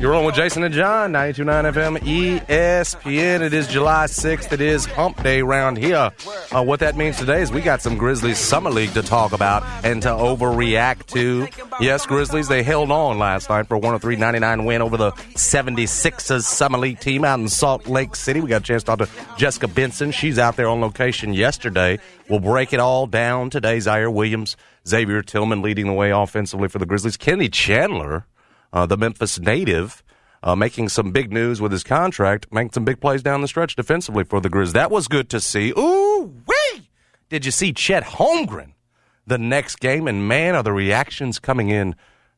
You're on with Jason and John, 929 FM ESPN. It is July 6th. It is hump day round here. Uh, what that means today is we got some Grizzlies Summer League to talk about and to overreact to. Yes, Grizzlies, they held on last night for a 103 99 win over the 76ers Summer League team out in Salt Lake City. We got a chance to talk to Jessica Benson. She's out there on location yesterday. We'll break it all down today. Ziaire Williams, Xavier Tillman leading the way offensively for the Grizzlies. Kenny Chandler uh, the Memphis native, uh, making some big news with his contract, making some big plays down the stretch defensively for the Grizz. That was good to see. Ooh, wee! Did you see Chet Holmgren the next game? And man, are the reactions coming in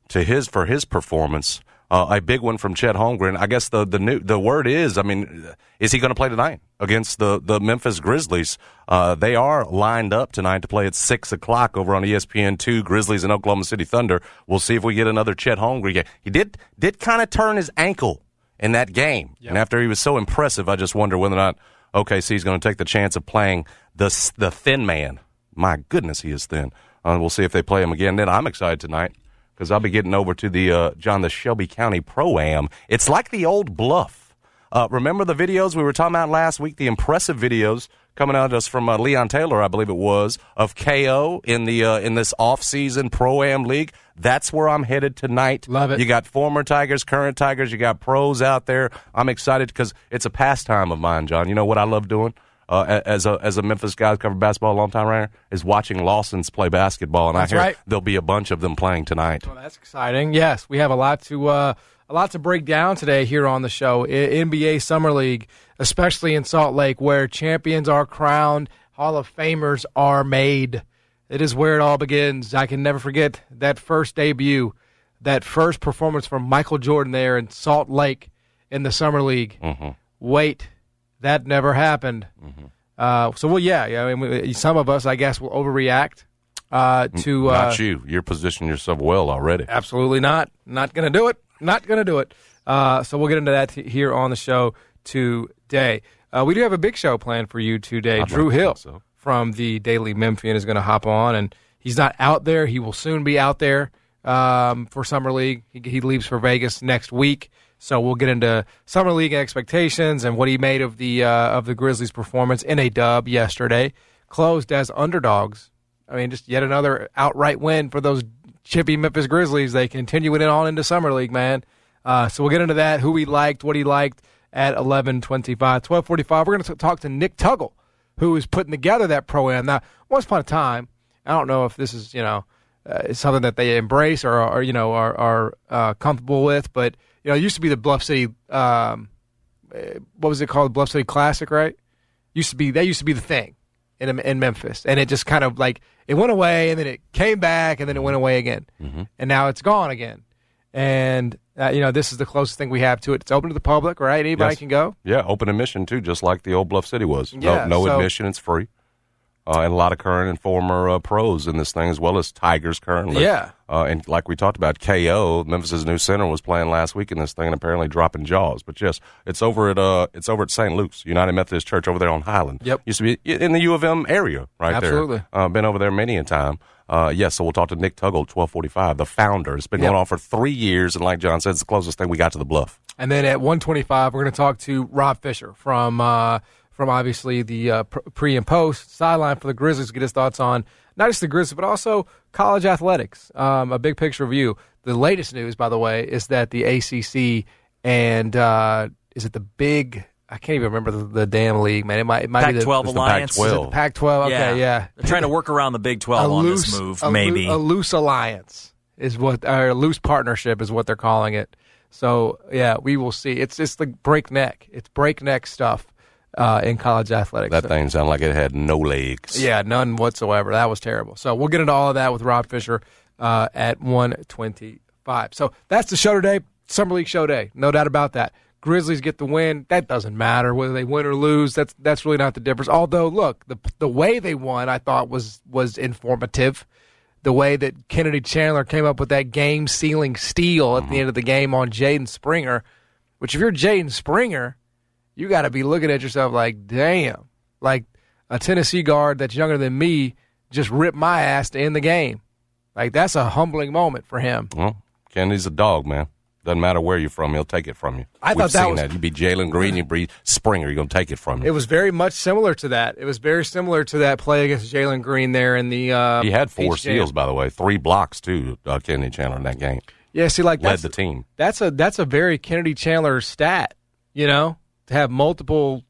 to his for his performance. Uh, a big one from Chet Holmgren. I guess the the new the word is, I mean, is he going to play tonight against the the Memphis Grizzlies? Uh, they are lined up tonight to play at six o'clock over on ESPN two. Grizzlies and Oklahoma City Thunder. We'll see if we get another Chet Holmgren game. He did did kind of turn his ankle in that game, yep. and after he was so impressive, I just wonder whether or not OKC is going to take the chance of playing the the thin man. My goodness, he is thin. Uh, we'll see if they play him again. Then I'm excited tonight because I'll be getting over to the uh, John the Shelby County Pro Am. It's like the old bluff. Uh, remember the videos we were talking about last week? The impressive videos coming out just from uh, Leon Taylor, I believe it was, of KO in the uh, in this off season Pro Am league. That's where I'm headed tonight. Love it. You got former Tigers, current Tigers. You got pros out there. I'm excited because it's a pastime of mine, John. You know what I love doing? Uh, as a as a Memphis guy who's covered basketball a long time right is watching Lawsons play basketball, and that's I hear right. there'll be a bunch of them playing tonight. Well, that's exciting. Yes, we have a lot to uh, a lot to break down today here on the show. I- NBA Summer League, especially in Salt Lake, where champions are crowned, Hall of Famers are made. It is where it all begins. I can never forget that first debut, that first performance from Michael Jordan there in Salt Lake in the Summer League. Mm-hmm. Wait, that never happened. Mm-hmm. Uh, so, well, yeah, yeah. I mean, some of us, I guess, will overreact uh, to. Uh, not you. You're positioning yourself well already. Absolutely not. Not going to do it. Not going to do it. Uh, so we'll get into that t- here on the show today. Uh, we do have a big show planned for you today. I'd Drew like Hill so. from the Daily Memphian is going to hop on, and he's not out there. He will soon be out there um, for Summer League. He, he leaves for Vegas next week. So we'll get into summer league expectations and what he made of the uh, of the Grizzlies' performance in a dub yesterday. Closed as underdogs. I mean, just yet another outright win for those chippy Memphis Grizzlies. They continue it on into summer league, man. Uh, so we'll get into that. Who he liked, what he liked at eleven twenty five, twelve forty five. We're going to talk to Nick Tuggle, who is putting together that pro am. Now, once upon a time, I don't know if this is you know uh, something that they embrace or, or you know are, are uh, comfortable with, but you know, it used to be the Bluff City. Um, what was it called? Bluff City Classic, right? Used to be that used to be the thing in in Memphis, and it just kind of like it went away, and then it came back, and then it went away again, Mm-hmm. and now it's gone again. And uh, you know, this is the closest thing we have to it. It's open to the public, right? Anybody Yes. can go. Yeah, open admission too, just like the old Bluff City was. Yeah, no, no so- admission, it's free. Uh, and a lot of current and former uh, pros in this thing, as well as Tigers currently. Yeah. Uh, and like we talked about, KO Memphis's new center was playing last week in this thing, and apparently dropping jaws. But yes, it's over at uh, it's over at St. Luke's United Methodist Church over there on Highland. Yep. used to be in the U of M area, right Absolutely. there. Uh, been over there many a time. Uh, yes, so we'll talk to Nick Tuggle, twelve forty-five, the founder. It's been Yep. going on for three years, and like John said, it's the closest thing we got to the bluff. And then at 125, we're going to talk to Rob Fisher from uh, from obviously the uh, pre and post sideline for the Grizzlies. Get his thoughts on not just the Grizzlies, but also college athletics. Um, a big picture view. The latest news, by the way, is that the ACC and uh, is it the big? I can't even remember the, the damn league, man. It might it might be the Pac-12 it's the alliance. Pac-12. Is the Pac-12. Okay, yeah. They're trying to work around the Big 12 on this move, a loo- maybe. a loose alliance is what, or a loose partnership is what they're calling it. So yeah, we will see. It's it's like breakneck. It's breakneck stuff uh, in college athletics. That So- thing sounded like it had no legs. yeah, none whatsoever. That was terrible. So we'll get into all of that with Rob Fisher uh, at 125. So that's the show today. Summer League show day. No doubt about that. Grizzlies get the win. That doesn't matter whether they win or lose. That's that's really not the difference. Although, look, the the way they won, I thought was was informative. The way that Kennedy Chandler came up with that game sealing steal at the end of the game on Jaden Springer, which if you're Jaden Springer, you got to be looking at yourself like, damn, like a Tennessee guard that's younger than me just ripped my ass to end the game. Like that's a humbling moment for him. Well, Kennedy's a dog, man. Doesn't matter where you're from, he'll take it from you. I We've thought that seen was- that. You be Jalen Green, you be Springer, you're gonna take it from you. It was very much similar to that. It was very similar to that play against Jalen Green there in the. Uh, he had four Jam. steals, by the way, three blocks too. Uh, Kennedy Chandler in that game Yeah, see, like led that's the team. that's a that's a very Kennedy Chandler stat. You know, have multiple,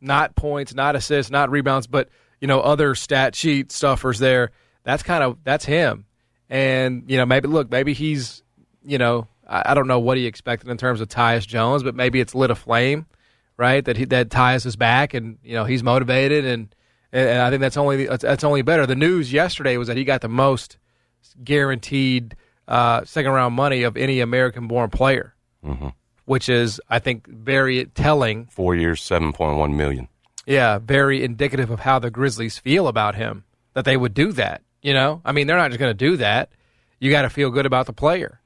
not points, not assists, not rebounds, but you know other stat sheet stuffers there. That's kind of that's him. And you know, maybe look, maybe he's you know I, I don't know what he expected in terms of Tyus Jones, but maybe it's lit a flame, right? That he that Tyus is back, and you know he's motivated, and and, I think that's only that's, only better. The news yesterday was that he got the most guaranteed uh, second round money of any American born player, which is, I think, very telling. Four years, seven point one million. Yeah, very indicative of how the Grizzlies feel about him that they would do that. You know, I mean, they're not just going to do that. You got to feel good about the player.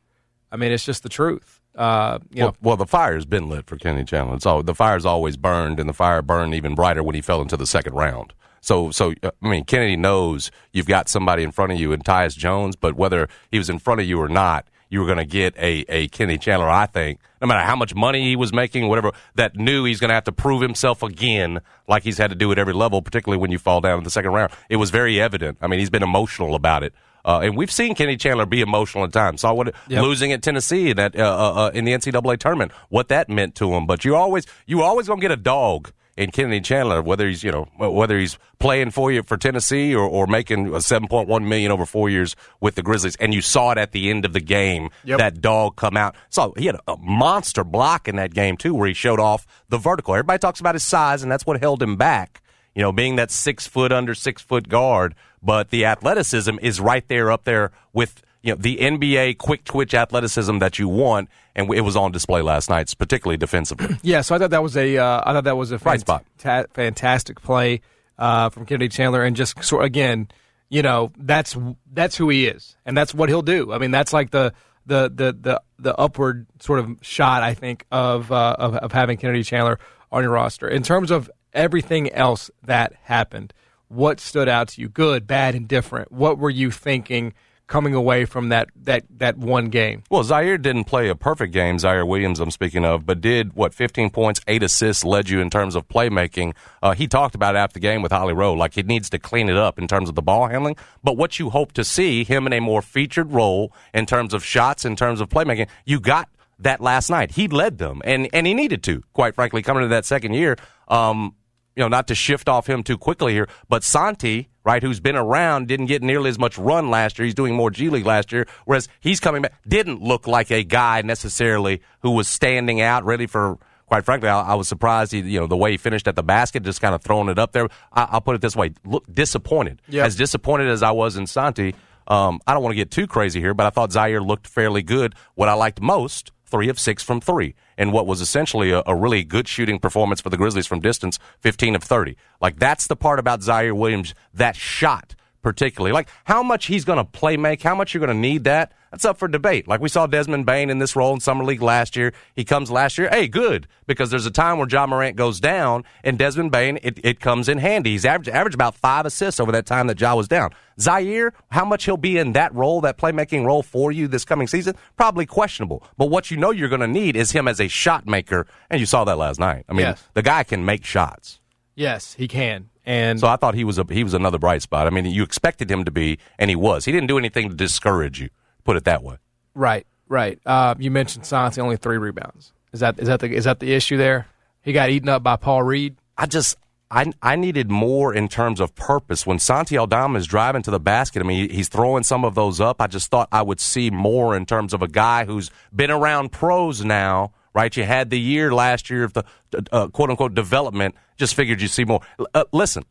I mean, it's just the truth. Uh, you know, Well, well, the fire's been lit for Kenny Chandler. So the fire's always burned, and the fire burned even brighter when he fell into the second round. So, so uh, I mean, Kennedy knows you've got somebody in front of you in Tyus Jones, but whether he was in front of you or not, you were going to get a a Kenny Chandler. I think, no matter how much money he was making, whatever, that knew he's going to have to prove himself again, like he's had to do at every level, particularly when you fall down in the second round. It was very evident. I mean, he's been emotional about it. Uh, and we've seen Kenny Chandler be emotional at times. Saw what Yep. losing at Tennessee in that uh, uh, uh, in the NCAA tournament, what that meant to him. But you always you always gonna get a dog in Kennedy Chandler, whether he's you know whether he's playing for you for Tennessee or, or making a seven point one million over four years with the Grizzlies. And you saw it at the end of the game. Yep. That dog come out. So he had a monster block in that game too, where he showed off the vertical. Everybody talks about his size, and that's what held him back you know, being that six foot under six foot guard, but the athleticism is right there up there with you know the NBA quick twitch athleticism that you want, and it was on display last night, particularly defensively. yeah. So I thought that was a uh, I thought that was a Bright spot. ta- fantastic play uh, from Kennedy Chandler, and just sort again, you know, that's that's who he is, and that's what he'll do. I mean, that's like the the the the, the upward sort of shot I think of, uh, of of having Kennedy Chandler on your roster. In terms of everything else that happened, what stood out to you? Good, bad, indifferent. What were you thinking coming away from that that that one game? Well, Ziaire didn't play a perfect game. Ziaire Williams, I'm speaking of, but did what 15 points, eight assists, led you in terms of playmaking. Uh, he talked about after the game with Holly Rowe, like he needs to clean it up in terms of the ball handling. But what you hope to see him in a more featured role in terms of shots, in terms of playmaking, you got that last night. He led them, and and he needed to, quite frankly, coming into that second year. Um, you know, not to shift off him too quickly here, but Santi, right, who's been around, didn't get nearly as much run last year. He's doing more G League last year, whereas he's coming back, didn't look like a guy necessarily who was standing out, ready for. Quite frankly, I, I was surprised. He, you know, the way he finished at the basket, just kind of throwing it up there. I, I'll put it this way: look disappointed. Yep. As disappointed as I was in Santi, um, I don't want to get too crazy here, but I thought Ziaire looked fairly good. What I liked most three of six from three, and what was essentially a, a, really good shooting performance for the Grizzlies from distance, 15 of 30. Like, that's the part about Ziaire Williams, that shot particularly. Like, how much he's going to play make, how much you're going to need that that's up for debate. Like we saw Desmond Bane in this role in Summer League last year. He comes last year. Hey, good. Because there's a time where Ja Morant goes down and Desmond Bane it, it comes in handy. He's averaged, averaged about five assists over that time that Ja was down. Ziaire, how much he'll be in that role, that playmaking role for you this coming season, probably questionable. But what you know you're going to need is him as a shot maker. And you saw that last night. I mean, yes. the guy can make shots. Yes, he can. And so I thought he was a, he was another bright spot. I mean, you expected him to be, and he was. He didn't do anything to discourage you. Put it that way. Right, right. Uh, you mentioned Santi only three rebounds. Is that is that the is that the issue there? He got eaten up by Paul Reed. I just I I needed more in terms of purpose. When Santi Aldama is driving to the basket, I mean he's throwing some of those up. I just thought I would see more in terms of a guy who's been around pros now. Right, you had the year last year of the uh, quote unquote development. Just figured you'd see more. Uh, listen,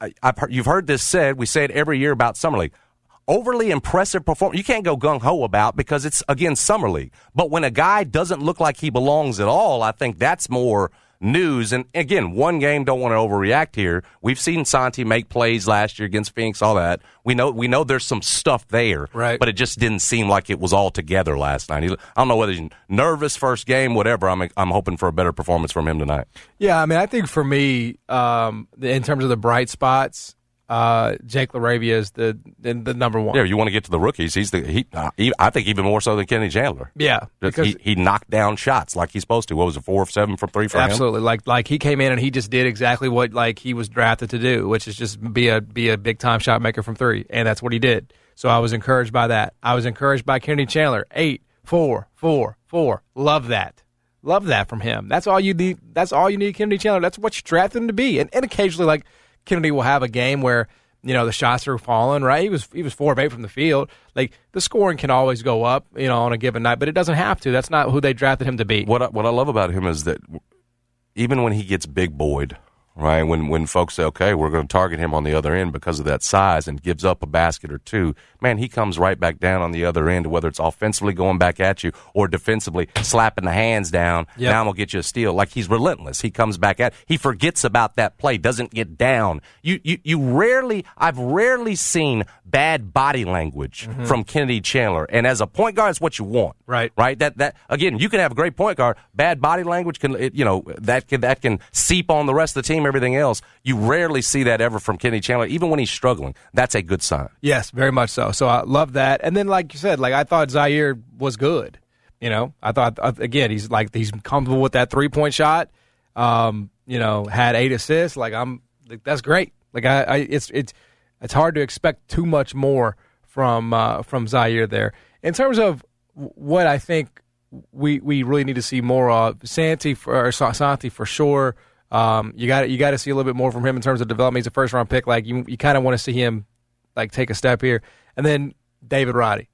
I, heard, you've heard this said. We say it every year about summer league overly impressive performance you can't go gung ho about because it's again summer league. But when a guy doesn't look like he belongs at all, I think that's more news. And again, one game don't want to overreact here. We've seen Santi make plays last year against Phoenix, all that. We know we know there's some stuff there, right? But it just didn't seem like it was all together last night. I don't know whether he's nervous first game, whatever. I'm I'm hoping for a better performance from him tonight. Yeah, I mean, I think for me, um, in terms of the bright spots, uh, Jake LaRavia is the, the, the number one. Yeah, you want to get to the rookies. He's the he, uh, he I think even more so than Kennedy Chandler. Yeah, because he, he knocked down shots like he's supposed to. What was it, four of seven from three for absolutely. him? Like like he came in and he just did exactly what like he was drafted to do, which is just be a be a big time shot maker from three, and that's what he did. So I was encouraged by that. I was encouraged by Kennedy Chandler, eight, four, four, four. Love that. Love that from him. That's all you need. That's all you need, Kennedy Chandler. That's what you drafted him to be. And, and occasionally, like Kennedy will have a game where you know the shots are falling right? He was he was four of eight from the field. Like the scoring can always go up you know on a given night but it doesn't have to. That's not who they drafted him to be. What I, what I love about him is that even when he gets big boyed right? When when folks say, okay, we're going to target him on the other end because of that size and gives up a basket or two, man, he comes right back down on the other end, whether it's offensively going back at you or defensively slapping the hands down. Yep. Now I'm going to get you a steal. Like he's relentless. He comes back at, he forgets about that play, doesn't get down. You, you, you rarely, I've rarely seen bad body language mm-hmm. from Kennedy Chandler. And as a point guard, it's what you want. Right. Right. That, that, again, you can have a great point guard. Bad body language can, it, you know, that can, that can seep on the rest of the team, everything else. You rarely see that ever from Kenny Chandler, even when he's struggling. That's a good sign. Yes, very much so. So I love that. And then, like you said, like I thought Ziaire was good. You know, I thought, again, he's like, he's comfortable with that three point shot. Um, you know, had eight assists. Like, I'm, like, that's great. Like, I, I it's, it's, it's hard to expect too much more from uh, from Zaire there. In terms of what I think we we really need to see more of, Santi for or Santi for sure. Um, you got you got to see a little bit more from him in terms of development. He's a first round pick. Like you, you kind of want to see him like take a step here. And then David Roddy,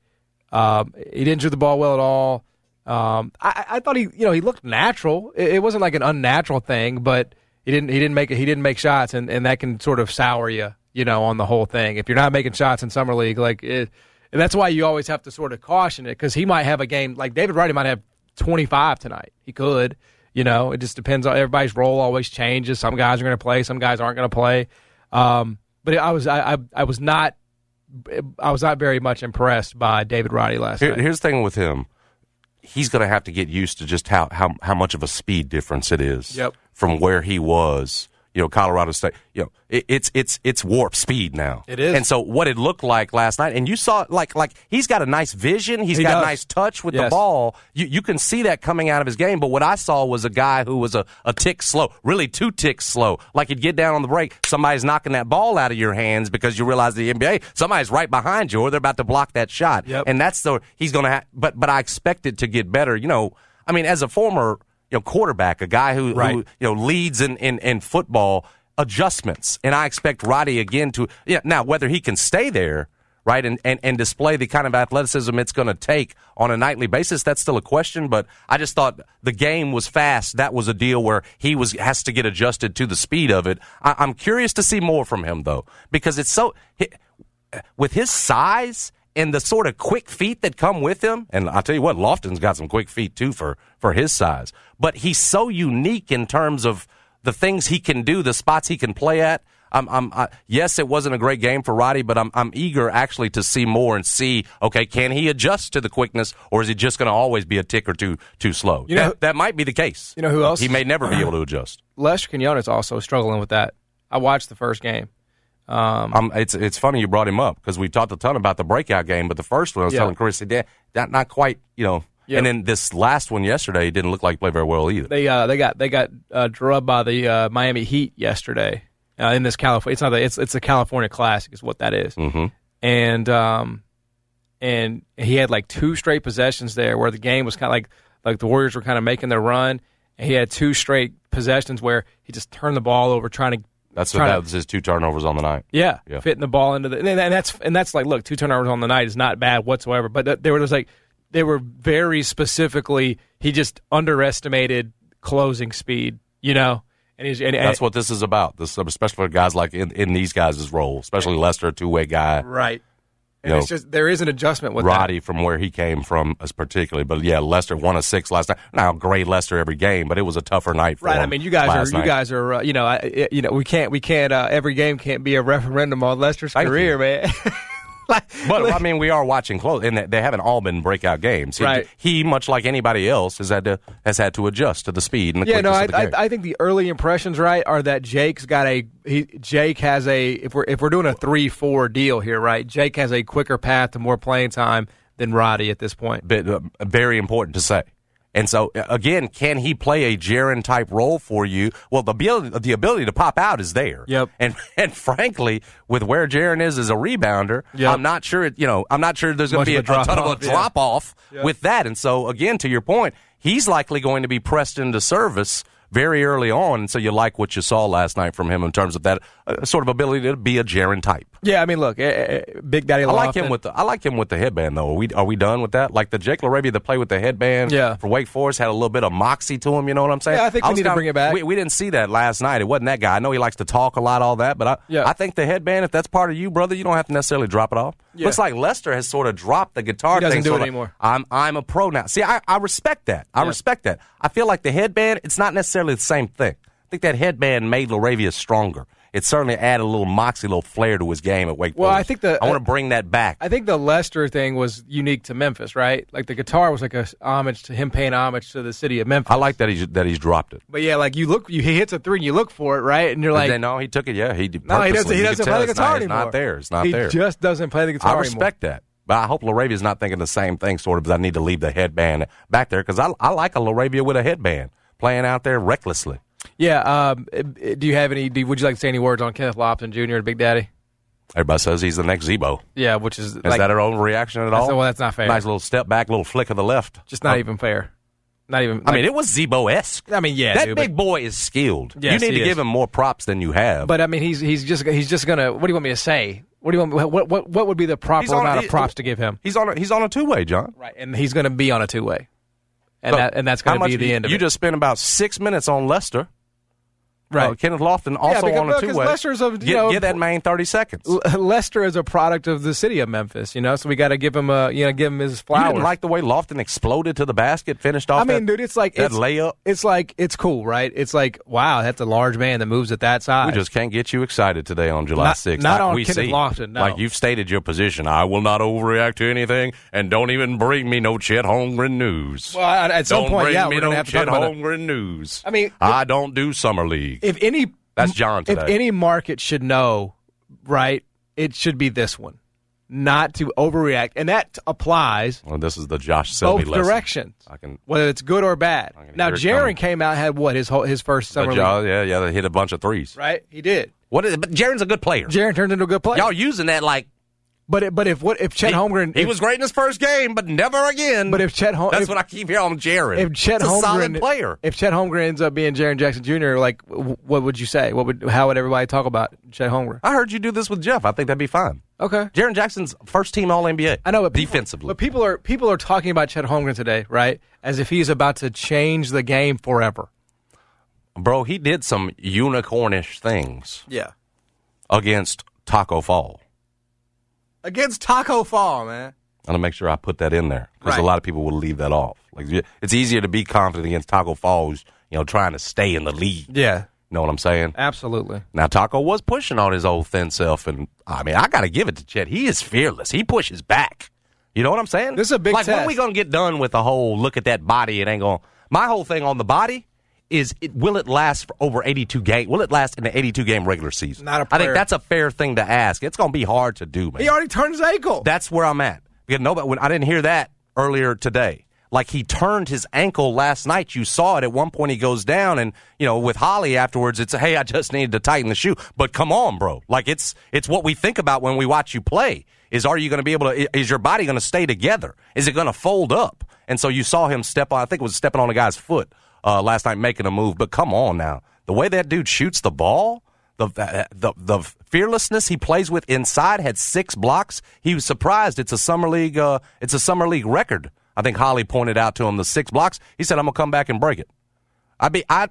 um, he didn't shoot the ball well at all. Um, I, I, thought he, you know, he looked natural. It, it, wasn't like an unnatural thing, but he didn't he didn't make. He didn't make shots, and, and that can sort of sour you you know, on the whole thing. If you're not making shots in summer league, like it, and that's why you always have to sort of caution it because he might have a game like David Roddy might have 25 tonight. He could, you know. It just depends on everybody's role. Always changes. Some guys are going to play. Some guys aren't going to play. Um, but I was I, I, I was not I was not very much impressed by David Roddy last Here, night. Here's the thing with him. He's going to have to get used to just how, how, how much of a speed difference it is yep. from where he was you know, Colorado State, you know, it, it's it's it's warp speed now. It is. And so what it looked like last night, and you saw like like he's got a nice vision, he's he got does. a nice touch with yes. the ball. You you can see that coming out of his game. But what I saw was a guy who was a, a tick slow, really two ticks slow. Like he'd get down on the break, somebody's knocking that ball out of your hands because you realize the NBA, somebody's right behind you or they're about to block that shot. Yep. And that's the he's gonna have but but I expect it to get better. You know, I mean, as a former you know, quarterback, a guy who, right. who you know leads in, in, in football adjustments. And I expect Roddy again to, yeah, now whether he can stay there, right, and, and, and display the kind of athleticism it's going to take on a nightly basis, that's still a question. But I just thought the game was fast. That was a deal where he was has to get adjusted to the speed of it. I, I'm curious to see more from him, though, because it's so, with his size and the sort of quick feet that come with him. And I'll tell you what, Lofton's got some quick feet too for for his size. But he's so unique in terms of the things he can do, the spots he can play at. I'm, I'm, I, yes, it wasn't a great game for Roddy, but I'm, I'm eager actually to see more and see, okay, can he adjust to the quickness, or is he just going to always be a tick or two too slow? You know- that, that might be the case. You know who else? He may never be able to adjust. Lester Quinones also struggling with that. I watched the first game. Um, Um, it's it's funny you brought him up because we talked a ton about the breakout game, but the first one I was Yeah. telling Chris, that not, not quite, you know. Yeah. And then this last one yesterday didn't look like he played very well either. they uh, they got they got uh, drubbed by the uh, Miami Heat yesterday uh, in this California. It's not the, it's it's a California Classic is what that is. hmm and um, and he had like two straight possessions there where the game was kind of like like the Warriors were kind of making their run, and he had two straight possessions where he just turned the ball over trying to That's trying that was his two turnovers on the night. yeah, Yeah. fitting the ball into the and, and that's and that's like look two turnovers on the night is not bad whatsoever, but th- they were just like they were very specifically he just underestimated closing speed, you know, and he's and, That's what this is about. This especially for guys like in, in these guys' role, especially Lester, a two way guy. right. And You know, it's just there is an adjustment with that. Roddy from where he came from, as particularly, but yeah, Lester won a six last night. Now, great Lester every game, but it was a tougher night for Right. him. Right. I mean, you guys are you night. guys are uh, you know I, you know we can't we can't uh, every game can't be a referendum on Lester's Thank career, man. Like- But I mean, we are watching close, and they- they haven't all been breakout games. He, Right. he, much like anybody else, has had to has had to adjust to the speed and the yeah, no, quickness I, of the game. I I think the early impressions right are that Jake's got a he Jake has a if we're if we're doing a three four deal here, right? Jake has a quicker path to more playing time than Roddy at this point. But, uh, very important to say. And so uh, again, can he play a Jaren type role for you? Well, the ability, the ability to pop out is there. Yep. And and frankly, with where Jaren is as a rebounder, Yep. I'm not sure. it- You know, I'm not sure there's going to be a, a drop ton of off, a yeah. drop off Yep. with that. And so again, to your point, he's likely going to be pressed into service very early on. So you like what you saw last night from him in terms of that uh, sort of ability to be a Jaren type. Yeah, I mean, look, eh, Big Daddy. I like him with the I like him with the headband though. Are we are we done with that? Like the Jake LaRavia that played with the headband Yeah. for Wake Forest had a little bit of moxie to him. You know what I'm saying? Yeah, I think we need to kinda- bring it back. We, we didn't see that last night. It wasn't that guy. I know he likes to talk a lot, all that, but I Yeah. I think the headband, if that's part of you, brother, you don't have to necessarily drop it off. Yeah. Looks like Lester has sort of dropped the guitar. He doesn't thing, do it anymore. I'm I'm a pro now. See, I, I respect that. I Yeah. respect that. I feel like the headband, it's not necessarily the same thing. I think that headband made LaRavia stronger. It certainly added a little moxie, a little flair to his game at Wake Well, Forest. I think the- I want to bring that back. I think the Lester thing was unique to Memphis, right? Like the guitar was like a homage to him paying homage to the city of Memphis. I like that he's that he's dropped it. But yeah, like you look, you, he hits a three and you look for it, right? And you're like, then, no, he took it. Yeah, he did. no, he doesn't. He doesn't play the guitar not, anymore. It's not there. It's not he there. just doesn't play the guitar I anymore. respect that, but I hope Laravia's not thinking the same thing. Sort of, as I need to leave the headband back there because I I like a Laravia with a headband playing out there recklessly. Yeah. Um, do you have any? Do, would you like to say any words on Kenneth Lofton Jr. and Big Daddy? Everybody says he's the next Z-Bo. Yeah, which is Is like that her own reaction at all? well, that's not fair. Nice little step back, little flick of the left. just not Uh, even fair. Not even. I mean, it was Z-Bo esque. I mean, yeah, that dude, big boy is skilled. Yes, you need to is. give him more props than you have. But I mean, he's he's just he's just gonna. What do you want me to say? What do you want? What what what would be the proper on- amount of he- props to give him? he's on a, he's on a two way, John. Right, and he's gonna be on a two way, and Look, that and that's how gonna be the end of you it. You just spent about six minutes on Lester. Right. Uh, Kenneth Lofton also because- on a two way. Lester's a- you Get, know, get that man thirty seconds. L- Lester is a product of the city of Memphis, you know, so we got to give him a you know give him his You didn't like the way Lofton exploded to the basket, finished off. I mean, that, dude, it's like that it's, layup. It's like it's cool, right? It's like wow, that's a large man that moves at that size. We just can't get you excited today on July Not- 6th. not I- on we Kenneth see. Lofton, no. Like you've stated your position. I will not overreact to anything, and don't even bring me no Chet Holmgren news. well, at, some don't point, yeah, we're gonna no have to Chet talk about it. Holmgren news. I mean, I don't do summer league. If any That's John if any market should know, right, it should be this one, not to overreact, and that applies well, this is the Josh Selby both lesson. directions, I can. whether it's good or bad. Now. Jaren came out and had what his whole, his first summer yeah, yeah, they hit a bunch of threes. right? He did. What is? But Jaren's a good player. Jaren turned into a good player. Y'all using that like But it, but if what if Chet he, Holmgren he if, was great in his first game, but never again. But if Chet Hol- that's if- what I keep hearing on Jaren. if Chet He's a Holmgren solid player. if Chet Holmgren ends up being Jaren Jackson Jr., like w- what would you say? What would how would everybody talk about Chet Holmgren? I heard you do this with Jeff. I think that'd be fine. Okay. Jaren Jackson's first team All NBA. I know, but people, defensively. but people are people are talking about Chet Holmgren today, right? As if he's about to change the game forever. Bro, he did some unicornish things Yeah. against Taco Fall. Against Taco Fall, man. I'm gonna make sure I put that in there because Right. a lot of people will leave that off. Like it's easier to be confident against Taco Falls, you know, trying to stay in the league. Yeah, You know what I'm saying? absolutely. Now Taco was pushing on his old thin self, and I mean, I got to give it to Chet. He is fearless. He pushes back. You know what I'm saying? This is a big like. When we gonna get done with the whole look at that body? It ain't gonna. My whole thing on the body is it, will it last for over 82 game? Will it last in the 82 game regular season? Not a I think that's a fair thing to ask. It's gonna be hard to do, man. He already turned his ankle. That's where I'm at. Because nobody, when I didn't hear that earlier today. Like he turned his ankle last night. You saw it at one point. He goes down, and you know, with Holly afterwards, it's hey, I just needed to tighten the shoe. But come on, bro. Like it's it's what we think about when we watch you play. Is are you going to be able to? Is your body going to stay together? Is it going to fold up? And so you saw him step on. I think it was stepping on a guy's foot uh, last night, making a move. But come on now, the way that dude shoots the ball, the the the fearlessness he plays with inside had six blocks. He was surprised. It's a summer league. Uh, it's a summer league record. I think Holly pointed out to him the six blocks. He said, "I'm gonna come back and break it." I'd be I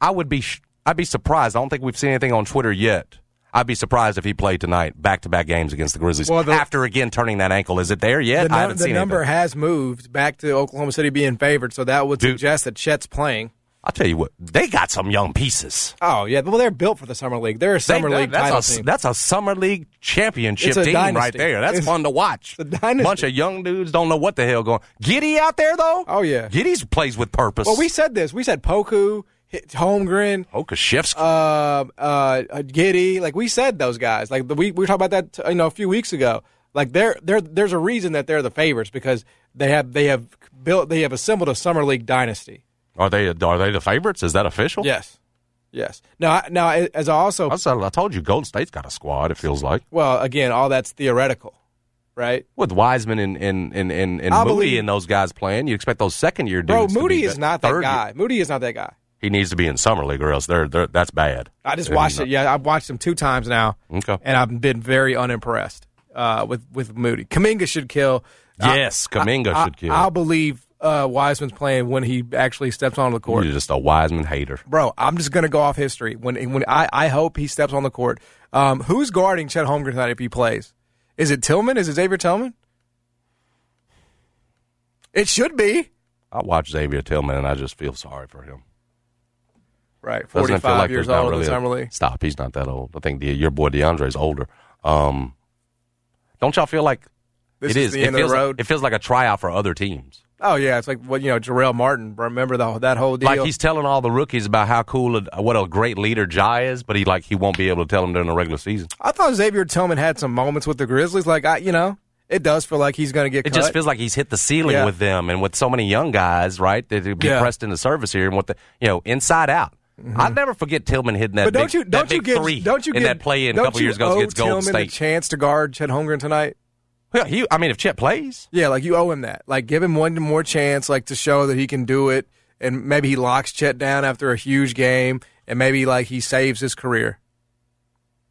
I would be I'd be surprised. I don't think we've seen anything on Twitter yet. I'd be surprised if he played tonight, back to back games against the Grizzlies. Well, the- after again turning that ankle, is it there yet? the I haven't the seen number anything. has moved back to Oklahoma City being favored, so that would Dude. suggest that Chet's playing. I'll tell you what, they got some young pieces. Oh yeah, well they're built for the summer league. They're a summer that- league title that's a, team. That's a summer league championship team right there. That's It's- fun to watch. a dynasty. Bunch of young dudes don't know what the hell going. Giddey out there though. Oh, yeah. Giddey's plays with purpose. well, we said this. We said Poku, Holmgren, Okashevsky. uh, uh, Giddey. Like we said, those guys. Like we we were talking about that you know a few weeks ago. Like they're they're there's a reason that they're the favorites because they have they have built they have assembled a summer league dynasty. are they are they the favorites? Is that official? Yes, yes. Now I- now as I also I, said, I told you, Golden State's got a squad. It feels like well again all that's theoretical, right? with Wiseman and and and and, Moody believe- and those guys playing. You expect those second year Bro, dudes. to Moody is not that guy. year- Moody is not that guy. He needs to be in summer league, or else they're, they're that's bad. I just watched it. Yeah, I've watched him two times now. Okay. and I've been very unimpressed uh, with with Moody. Kuminga should kill. Yes, Kuminga I, should kill. I'll believe uh, Wiseman's playing when he actually steps onto the court. You're just a Wiseman hater. Bro, I'm just gonna go off history. When when I, I hope he steps on the court. Um, who's guarding Chet Holmgren tonight if he plays? Is it Tillman? Is it Xavier Tillman? It should be. I watch Xavier Tillman and I just feel sorry for him. Right, 45 feel like years old in the summer league. Stop, he's not that old. I think the, your boy DeAndre's older. Um, don't y'all feel like This it is is? the it end of feels like- it feels like a tryout for other teams. Oh yeah, it's like what you know, Jarell Martin. Remember the, that whole deal? Like he's telling all the rookies about how cool, a, what a great leader Ja is, but he like he won't be able to tell them during the regular season. I thought Xavier Tillman had some moments with the Grizzlies. Like I, you know, it does feel like he's going to get. It cut. just feels like he's hit the ceiling Yeah. with them, and with so many young guys, right? That be Yeah. pressed into service here, and what the you know inside out. I'll never forget Tillman hitting that Mm-hmm. But don't big, you don't you give three don't you in give, that play in a couple years ago against Golden Tillman State. the chance to guard Chet Holmgren tonight? Yeah, he, I mean, if Chet plays, Yeah, like you owe him that. Like give him one more chance, like to show that he can do it, and maybe he locks Chet down after a huge game, and maybe like he saves his career.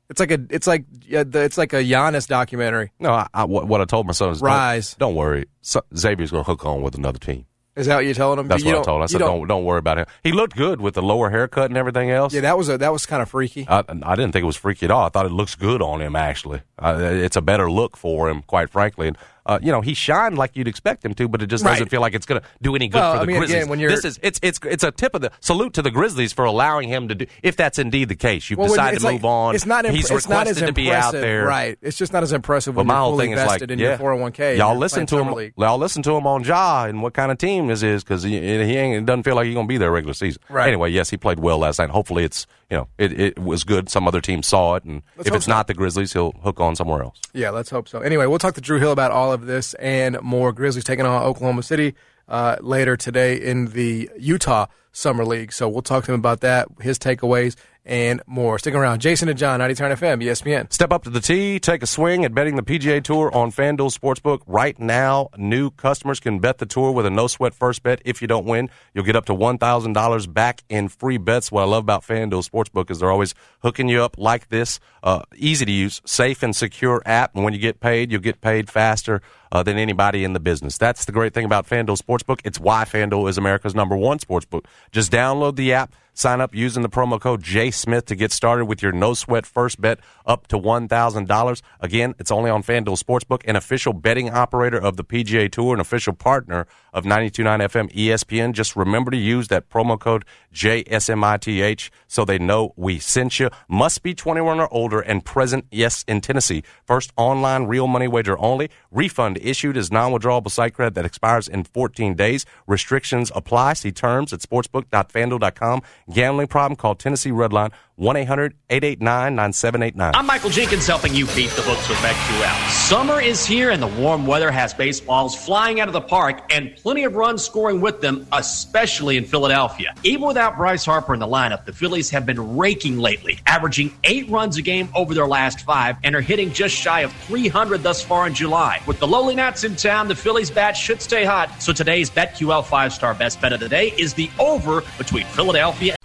It's like a it's like it's like a Giannis documentary. no. I, I, what, I told my son is, don't- Rise. Don't, worry, so, Xavier's going to hook on with another team. Is that what you're telling him? That's You what I told him. I said, don't, don't worry about him. He looked good with the lower haircut and everything else. Yeah, that was a that was kind of freaky. I, I didn't think it was freaky at all. I thought it looks good on him. Actually, uh, it's a better look for him, quite frankly. And uh, you know, he shined like you'd expect him to, but it just doesn't feel like it's going to do any good Well, for the I mean, Grizzlies. again, when you're- this is it's it's it's a tip of the salute to the Grizzlies for allowing him to do. If that's indeed the case, you've Well, decided to like- move on. It's not. Imp- He's it's not requested as to be out there, right? It's just not as impressive But when my you're whole fully thing is like, in yeah, your 401k. y'all listen to him. league. Y'all listen to him on Ja and what kind of team this is because he, he ain't. It doesn't feel like he's gonna be there regular season. Right. Anyway, yes, he played well last night. Hopefully, it's you know it, it was good. Some other team saw it, and Let's if it's so. not the Grizzlies, he'll hook on somewhere else. Yeah, let's hope so. Anyway, we'll talk to Drew Hill about all of this and more. Grizzlies taking on Oklahoma City uh, later today in the Utah Summer League. So we'll talk to him about that, his takeaways, and more. Stick around. Jason and John, 90 Turn FM, ESPN. Step up to the tee, take a swing at betting the PGA Tour on FanDuel Sportsbook. Right now, new customers can bet the tour with a no sweat first bet. If you don't win, you'll get up to $1,000 back in free bets. What I love about FanDuel Sportsbook is they're always hooking you up like this. Uh, easy to use, safe and secure app. And when you get paid, you'll get paid faster uh, than anybody in the business. That's the great thing about FanDuel Sportsbook. It's why FanDuel is America's number one sportsbook. Just download the app, Sign up using the promo code JSmith to get started with your no sweat first bet up to $1,000. Again, it's only on FanDuel Sportsbook, an official betting operator of the PGA Tour, an official partner of 929 FM ESPN. Just remember to use that promo code JSMITH so they know we sent you. Must be 21 or older and present, yes, in Tennessee. First online real money wager only. Refund issued as non withdrawable site credit that expires in 14 days. Restrictions apply. See terms at sportsbook.fanduel.com. Gambling problem? Call Tennessee Redline 1 800 889 9789. I'm Michael Jenkins helping you beat the books with BetQL. Summer is here and the warm weather has baseballs flying out of the park and plenty of runs scoring with them, especially in Philadelphia. Even without Bryce Harper in the lineup, the Phillies have been raking lately, averaging eight runs a game over their last five and are hitting just shy of 300 thus far in July. With the lowly Nats in town, the Phillies bat should stay hot. So today's BetQL five star best bet of the day is the over between Philadelphia.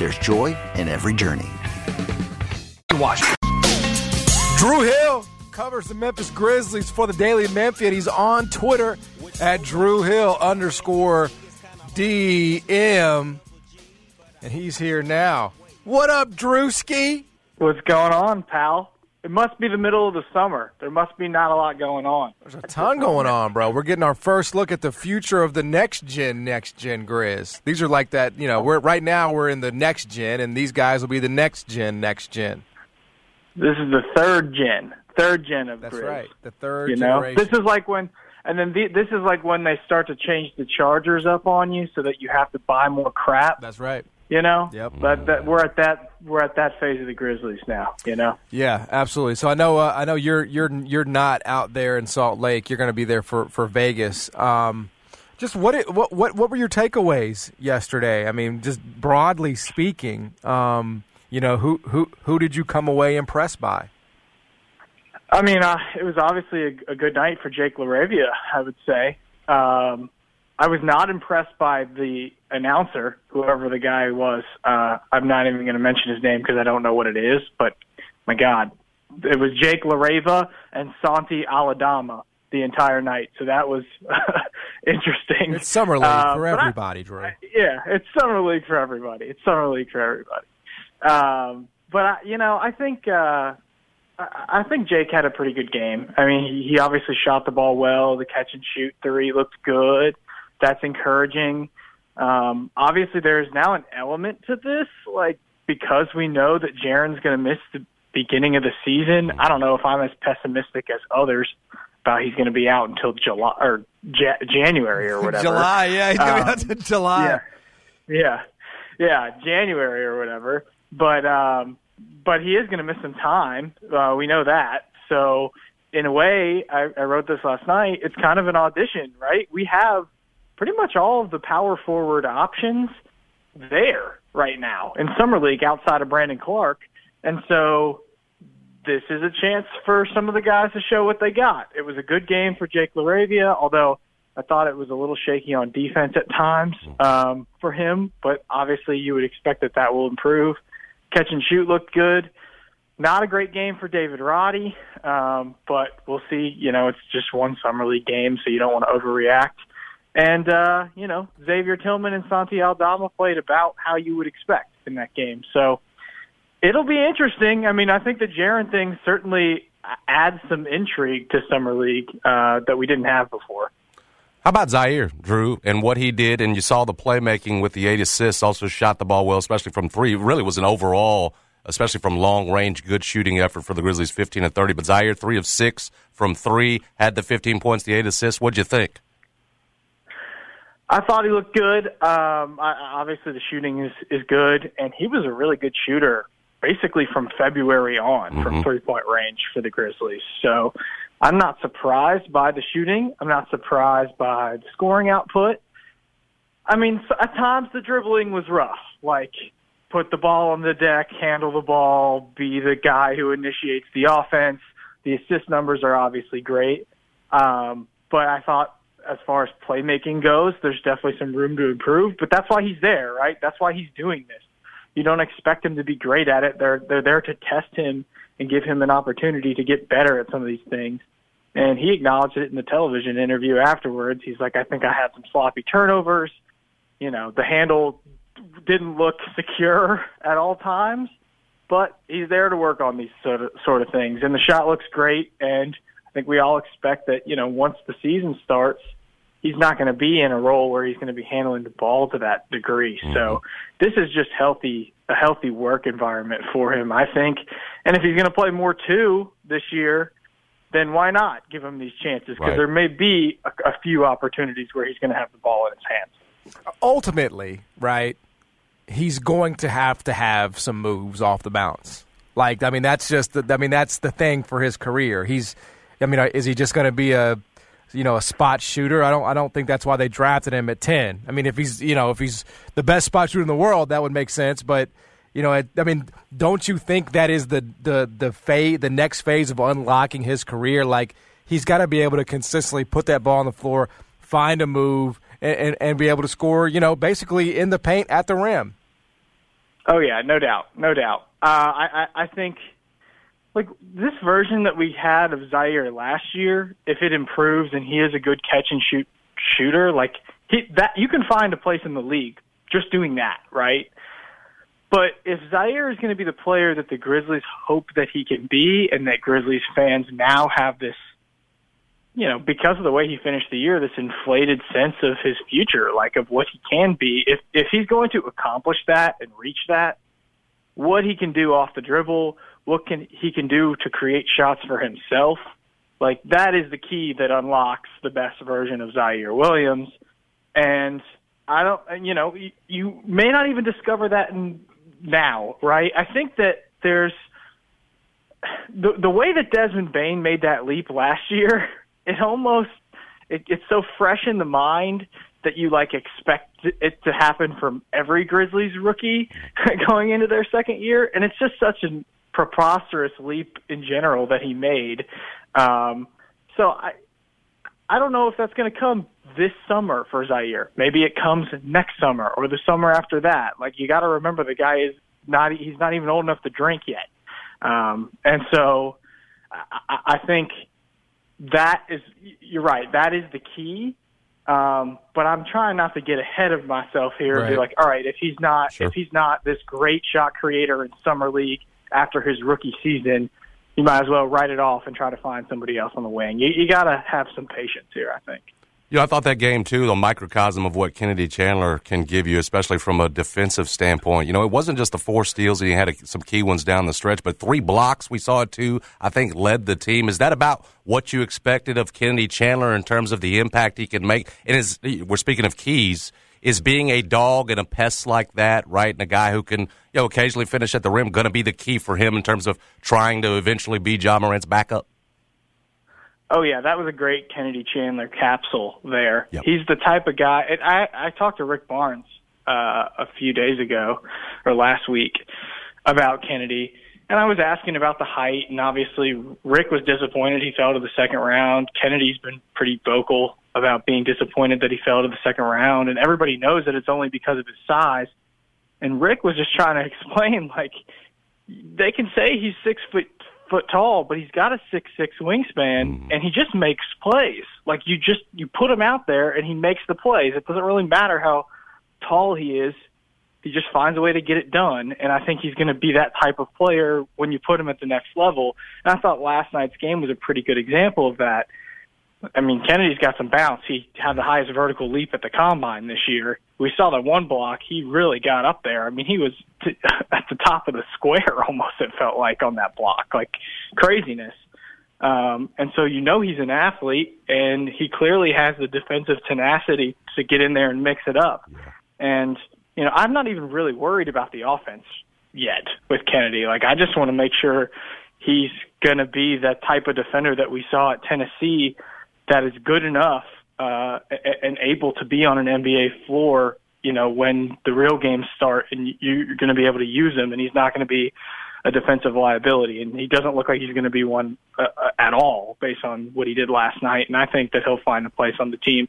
there's joy in every journey. Watch. Drew Hill covers the Memphis Grizzlies for the Daily Memphian. He's on Twitter at Drew Hill underscore DM. And he's here now. What up, Drewski? What's going on, pal? It must be the middle of the summer. There must be not a lot going on. There's a ton going on, bro. We're getting our first look at the future of the next gen, next gen Grizz. These are like that, you know. We're right now we're in the next gen, and these guys will be the next gen, next gen. This is the third gen, third gen of Grizz. That's Grizz. right, the third You know, generation. this is like when, and then the, this is like when they start to change the chargers up on you, so that you have to buy more crap. That's right. You know, Yep. But that, we're at that we're at that phase of the Grizzlies now. You know, Yeah, absolutely. So I know uh, I know you're you're you're not out there in Salt Lake. You're going to be there for for Vegas. Um, just what it, what what what were your takeaways yesterday? I mean, just broadly speaking, um, you know, who who who did you come away impressed by? I mean, uh, it was obviously a, a good night for Jake Laravia. I would say. Um, I was not impressed by the announcer, whoever the guy was. Uh, I'm not even going to mention his name because I don't know what it is. But my God, it was Jake LaRavia and Santi Aldama the entire night. So that was interesting. It's summer league Uh, for but I- everybody, Drew. yeah, it's summer league for everybody. It's summer league for everybody. Um, but I, you know, I think uh, I, I think Jake had a pretty good game. I mean, he, he obviously shot the ball well. The catch and shoot three looked good. That's encouraging. Um, obviously, there is now an element to this, like because we know that Jaren's going to miss the beginning of the season. I don't know if I'm as pessimistic as others about he's going to be out until July or ja- January or whatever. July, yeah, he's coming Um, out to July. Yeah, yeah, yeah, January or whatever. But um, but he is going to miss some time. Uh, we know that. So in a way, I, I wrote this last night. It's kind of an audition, right? We have pretty much all of the power forward options there right now in summer league outside of Brandon Clarke, and so this is a chance for some of the guys to show what they got. It was a good game for Jake Laravia, although I thought it was a little shaky on defense at times um, for him, but obviously you would expect that that will improve. Catch and shoot looked good. Not a great game for David Roddy, um, but we'll see. You know, it's just one summer league game, so you don't want to overreact. And uh, you know, Xavier Tillman and Santi Aldama played about how you would expect in that game. So it'll be interesting. I mean, I think the Jaren thing certainly adds some intrigue to summer league uh, that we didn't have before. How about Ziaire, Drew, and what he did? And you saw the playmaking with the eight assists. Also shot the ball well, especially from three. It really was an overall, especially from long range, good shooting effort for the Grizzlies, fifteen and thirty. But Ziaire, three of six from three, had the fifteen points, the eight assists. What'd you think? I thought he looked good. Um, I, obviously, the shooting is is good, and he was a really good shooter, basically from February on, mm-hmm. from three point range for the Grizzlies. So, I'm not surprised by the shooting. I'm not surprised by the scoring output. I mean, at times the dribbling was rough, like put the ball on the deck, handle the ball, be the guy who initiates the offense. The assist numbers are obviously great, um, but I thought as far as playmaking goes, there's definitely some room to improve, but that's why he's there, right? That's why he's doing this. You don't expect him to be great at it. They're they're there to test him and give him an opportunity to get better at some of these things. And he acknowledged it in the television interview afterwards. He's like, I think I had some sloppy turnovers. You know, the handle didn't look secure at all times, but he's there to work on these sort of sort of things. And the shot looks great and I think we all expect that, you know, once the season starts, he's not going to be in a role where he's going to be handling the ball to that degree. Mm-hmm. So this is just healthy, a healthy work environment for him, I think. And if he's going to play more too this year, then why not give him these chances? Because right. there may be a, a few opportunities where he's going to have the ball in his hands. Ultimately, right, he's going to have to have some moves off the bounce. Like, I mean, that's just, the, I mean, that's the thing for his career. He's, I mean, is he just going to be a you know a spot shooter? I don't I don't think that's why they drafted him at ten. I mean, if he's you know if he's the best spot shooter in the world, that would make sense. But you know, I, I mean, don't you think that is the the the phase, the next phase of unlocking his career? Like he's got to be able to consistently put that ball on the floor, find a move, and, and, and be able to score. You know, basically in the paint at the rim. Oh yeah, no doubt, no doubt. Uh, I, I I think like this version that we had of Ziaire last year, if it improves and he is a good catch and shoot shooter, like he, that you can find a place in the league just doing that, right? But if Ziaire is going to be the player that the Grizzlies hope that he can be, and that Grizzlies fans now have this, you know, because of the way he finished the year, this inflated sense of his future, like of what he can be. If if he's going to accomplish that and reach that, what he can do off the dribble, what can he can do to create shots for himself. Like that is the key that unlocks the best version of Ziaire Williams. And I don't, you know, you, you may not even discover that in, now, right? I think that there's the the way that Desmond Bane made that leap last year. It almost it, it's so fresh in the mind that you like expect it to happen from every Grizzlies rookie going into their second year, and it's just such a preposterous leap in general that he made. Um, so I, I don't know if that's going to come this summer for Ziaire. Maybe it comes next summer or the summer after that. Like you got to remember, the guy is not he's not even old enough to drink yet, um, and so I, I think that is you're right. That is the key. Um, but I'm trying not to get ahead of myself here right. and be like, all right, if he's not sure. if he's not this great shot creator in summer league after his rookie season, you might as well write it off and try to find somebody else on the wing. You, you got to have some patience here, I think. Yeah, I thought that game too, the microcosm of what Kennedy Chandler can give you, especially from a defensive standpoint. You know, it wasn't just the four steals, and he had a, some key ones down the stretch, but three blocks we saw it too. I think led the team. Is that about what you expected of Kennedy Chandler in terms of the impact he can make? And is we're speaking of keys, is being a dog and a pest like that, right, and a guy who can you know occasionally finish at the rim, going to be the key for him in terms of trying to eventually be Ja Morant's backup? Oh yeah, that was a great Kennedy Chandler capsule there. Yep. He's the type of guy. And I I talked to Rick Barnes uh, a few days ago or last week about Kennedy, and I was asking about the height. And obviously, Rick was disappointed he fell to the second round. Kennedy's been pretty vocal about being disappointed that he fell to the second round, and everybody knows that it's only because of his size. And Rick was just trying to explain like they can say he's six foot foot tall, but he's got a six six wingspan, mm-hmm. and he just makes plays. Like you just you put him out there, and he makes the plays. It doesn't really matter how tall he is. He just finds a way to get it done, and I think he's going to be that type of player when you put him at the next level. And I thought last night's game was a pretty good example of that. I mean, Kennedy's got some bounce. He had the highest vertical leap at the combine this year. We saw that one block. He really got up there. I mean, he was t- at the top of the square almost, it felt like, on that block. Like craziness. Um, and so you know he's an athlete, and he clearly has the defensive tenacity to get in there and mix it up. And, you know, I'm not even really worried about the offense yet with Kennedy. Like, I just want to make sure he's going to be that type of defender that we saw at Tennessee – that is good enough uh, and able to be on an NBA floor, you know, when the real games start and you're going to be able to use him and he's not going to be a defensive liability. And he doesn't look like he's going to be one uh, uh, at all based on what he did last night. And I think that he'll find a place on the team.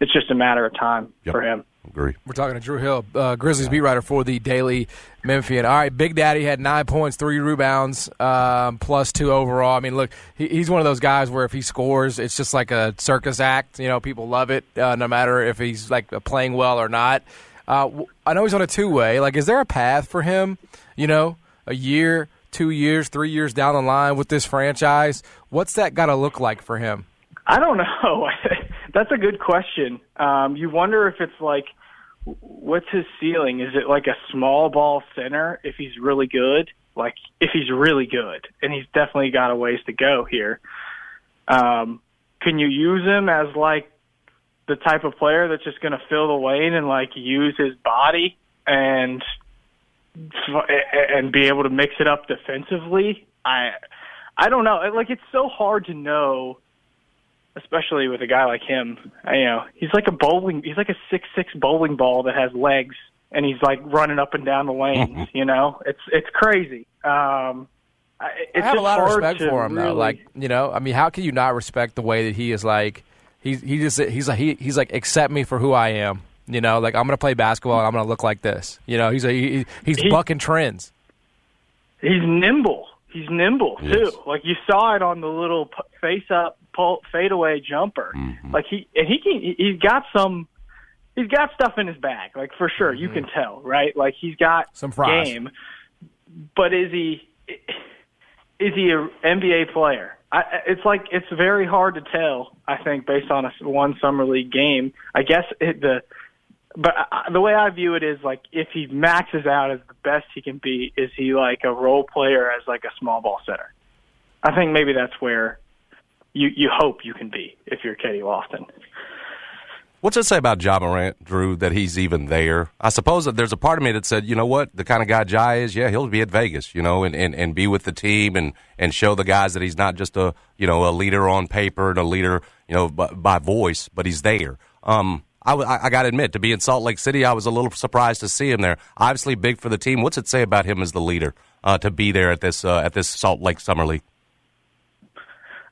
It's just a matter of time yep. for him. Agree. We're talking to Drew Hill, uh, Grizzlies beat writer for the Daily Memphian. All right, Big Daddy had nine points, three rebounds, um, plus two overall. I mean, look, he, he's one of those guys where if he scores, it's just like a circus act. You know, people love it, uh, no matter if he's like playing well or not. Uh, I know he's on a two way. Like, is there a path for him? You know, a year, two years, three years down the line with this franchise. What's that got to look like for him? I don't know. That's a good question. Um, you wonder if it's like what's his ceiling? Is it like a small ball center if he's really good? Like if he's really good, and he's definitely got a ways to go here. Um, can you use him as like the type of player that's just going to fill the lane and like use his body and and be able to mix it up defensively? I I don't know. Like it's so hard to know especially with a guy like him. You know, he's like a bowling. He's like a six six bowling ball that has legs, and he's like running up and down the lanes. you know, it's it's crazy. Um, it's I have a lot of respect for him really... though. Like you know, I mean, how can you not respect the way that he is like? He's he just he's like he, he's like accept me for who I am. You know, like I'm gonna play basketball. I'm gonna look like this. You know, he's a he, he's he, bucking trends. He's nimble. He's nimble yes. too. Like you saw it on the little face up pull fadeaway jumper. Mm-hmm. Like he and he can he's got some he's got stuff in his bag, like for sure. Mm-hmm. You can tell, right? Like he's got some fries. game. But is he is he an NBA player? I, it's like it's very hard to tell. I think based on a one summer league game. I guess it, the but I, the way I view it is like if he maxes out as the best he can be, is he like a role player as like a small ball center? I think maybe that's where you you hope you can be if you're Kenny Lofton. What's it say about Ja Morant, Drew, that he's even there? I suppose that there's a part of me that said, you know what, the kind of guy Ja is, yeah, he'll be at Vegas, you know, and, and, and be with the team and, and show the guys that he's not just a, you know, a leader on paper and a leader, you know, by, by voice, but he's there. Um, I, I got to admit, to be in Salt Lake City, I was a little surprised to see him there. Obviously, big for the team. What's it say about him as the leader uh, to be there at this uh, at this Salt Lake Summer League?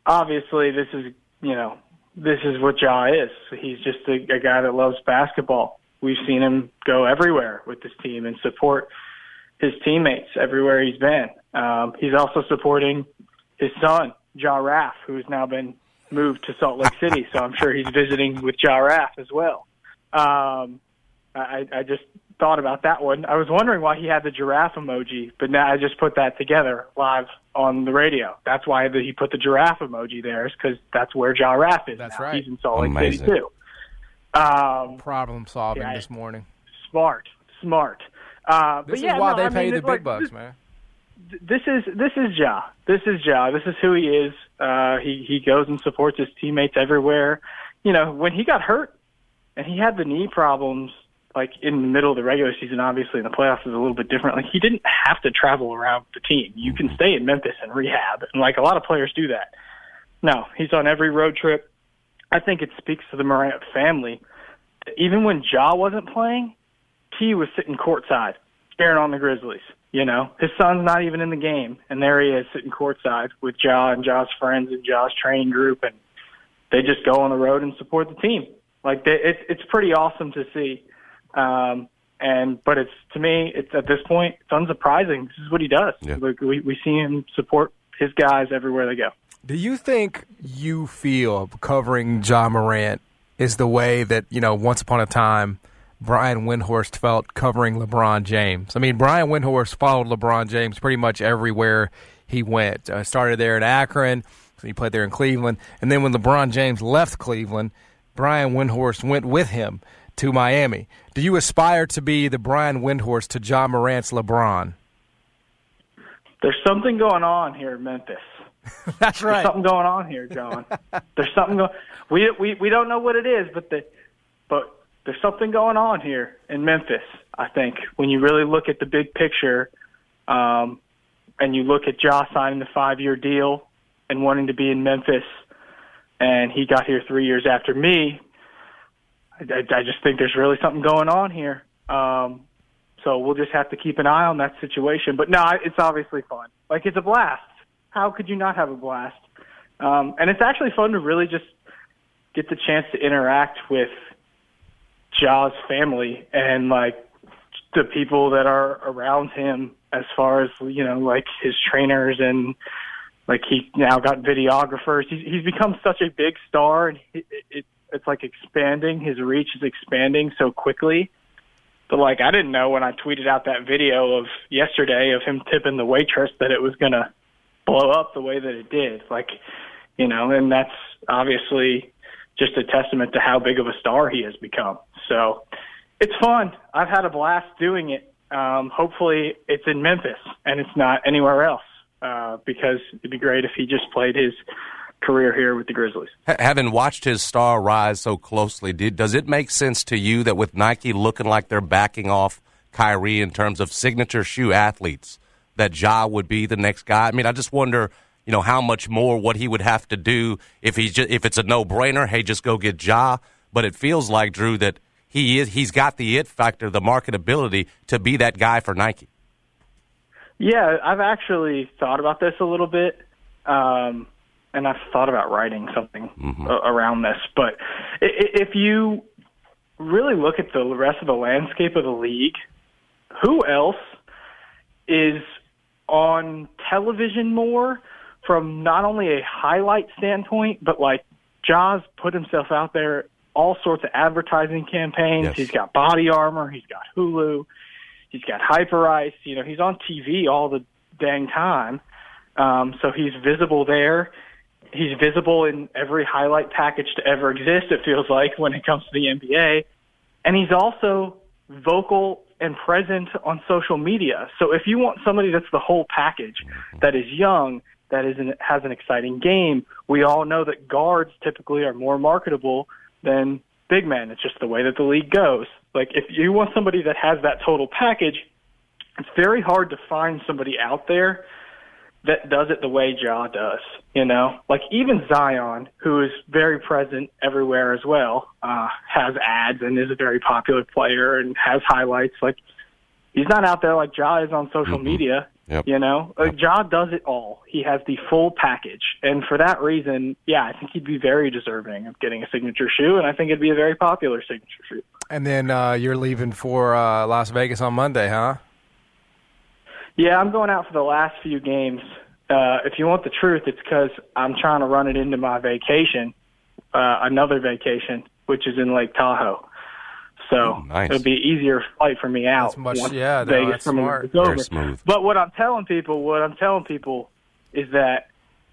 Obviously this is you know this is what Ja is. He's just a, a guy that loves basketball. We've seen him go everywhere with this team and support his teammates everywhere he's been. Um, he's also supporting his son, Ja Raff, who's now been moved to Salt Lake City. So I'm sure he's visiting with Ja Raff as well. Um, I, I just thought about that one. I was wondering why he had the giraffe emoji, but now I just put that together live on the radio. That's why the, he put the giraffe emoji there, is because that's where Ja Raff is. That's now. right. He's in Salt Lake Amazing. City too. Um, Problem solving yeah, this morning. Smart, smart. Uh, this but yeah, is why no, they I pay mean, the big like, bucks, this, man. This is this is Ja. This is Ja. This is who he is. Uh, he he goes and supports his teammates everywhere. You know, when he got hurt and he had the knee problems like in the middle of the regular season, obviously in the playoffs is a little bit different. Like he didn't have to travel around the team. You can stay in Memphis and rehab, and like a lot of players do that. No, he's on every road trip. I think it speaks to the Morant family. Even when Ja wasn't playing, Tee was sitting courtside, staring on the Grizzlies. You know, his son's not even in the game, and there he is sitting courtside with Ja and Ja's friends and Ja's training group, and they just go on the road and support the team. Like they, it's it's pretty awesome to see. Um, and but it's to me, it's at this point, it's unsurprising. This is what he does. Yeah. Like we we see him support his guys everywhere they go. Do you think you feel covering Ja Morant is the way that you know once upon a time? Brian Windhorst felt covering LeBron James. I mean, Brian Windhorst followed LeBron James pretty much everywhere he went. Uh, started there in Akron, so he played there in Cleveland, and then when LeBron James left Cleveland, Brian Windhorst went with him to Miami. Do you aspire to be the Brian Windhorst to Ja Morant's LeBron? There's something going on here in Memphis. That's right. There's something going on here, John. there's something going. We we we don't know what it is, but the but there's something going on here in Memphis. I think when you really look at the big picture, um, and you look at Josh signing the five-year deal and wanting to be in Memphis, and he got here three years after me, I, I, just think there's really something going on here. Um, so we'll just have to keep an eye on that situation. But no, it's obviously fun. Like it's a blast. How could you not have a blast? Um, and it's actually fun to really just get the chance to interact with Ja's family and like the people that are around him, as far as you know, like his trainers and like he now got videographers. He's, he's become such a big star, and it, it, it's like expanding. His reach is expanding so quickly. But like I didn't know when I tweeted out that video of yesterday of him tipping the waitress that it was gonna blow up the way that it did. Like, you know, and that's obviously just a testament to how big of a star he has become. So it's fun. I've had a blast doing it. Um, hopefully it's in Memphis and it's not anywhere else. Uh, because it'd be great if he just played his career here with the Grizzlies. H- having watched his star rise so closely, did, does it make sense to you that with Nike looking like they're backing off Kyrie in terms of signature shoe athletes, that Ja would be the next guy? I mean, I just wonder, you know, how much more what he would have to do if he's just, if it's a no brainer. Hey, just go get Ja. But it feels like Drew that he is he's got the it factor, the marketability to be that guy for Nike. Yeah, I've actually thought about this a little bit. Um, and I've thought about writing something mm-hmm. Uh, around this, but if you really look at the rest of the landscape of the league, who else is on television more from not only a highlight standpoint, but like Ja's put himself out there, all sorts of advertising campaigns. Yes. He's got BodyArmor, he's got Hulu, he's got Hyperice, you know, he's on TV all the dang time. Um, so he's visible there he's visible in every highlight package to ever exist, it feels like, when it comes to the NBA. And he's also vocal and present on social media. So if you want somebody that's the whole package, that is young, that is an, has an exciting game, we all know that guards typically are more marketable than big men. It's just the way that the league goes. Like if you want somebody that has that total package, it's very hard to find somebody out there that does it the way Ja does, you know? Like even Zion, who is very present everywhere as well, uh, has ads and is a very popular player and has highlights. Like he's not out there like Ja is on social mm-hmm. media, yep. you know? Uh, yep. Ja does it all. He has the full package. And for that reason, yeah, I think he'd be very deserving of getting a signature shoe, and I think it'd be a very popular signature shoe. And then uh, you're leaving for uh, Las Vegas on Monday, huh? Yeah, I'm going out for the last few games. Uh, if you want the truth, it's because I'm trying to run it into my vacation, uh, another vacation, which is in Lake Tahoe. So oh, nice. it'll be easier flight for me out. That's much, yeah, Vegas no, that's smart. But what I'm telling people, what I'm telling people, is that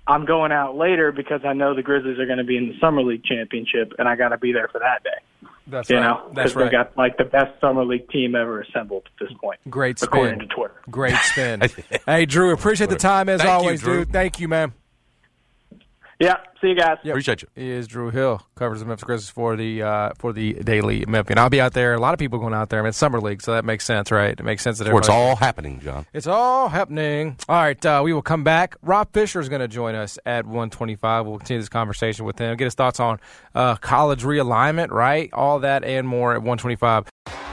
I'm going out later because I know the Grizzlies are going to be in the summer league championship, and I got to be there for that day. That's you right. know, because right. they got like the best summer league team ever assembled at this point. Great spin, according to Twitter. Great spin. hey, Drew, appreciate the time as Thank always, you, dude. Thank you, man. Yeah. See you guys. Yep. Appreciate you. Is Drew Hill covers the Memphis Grizzlies for the uh, for the Daily Memphian. And I'll be out there. A lot of people going out there. I mean, summer league, so that makes sense, right? It makes sense that it's all happening, John. It's all happening. All right, uh, we will come back. Rob Fisher is going to join us at 125. We'll continue this conversation with him. Get his thoughts on uh, college realignment, right? All that and more at 125.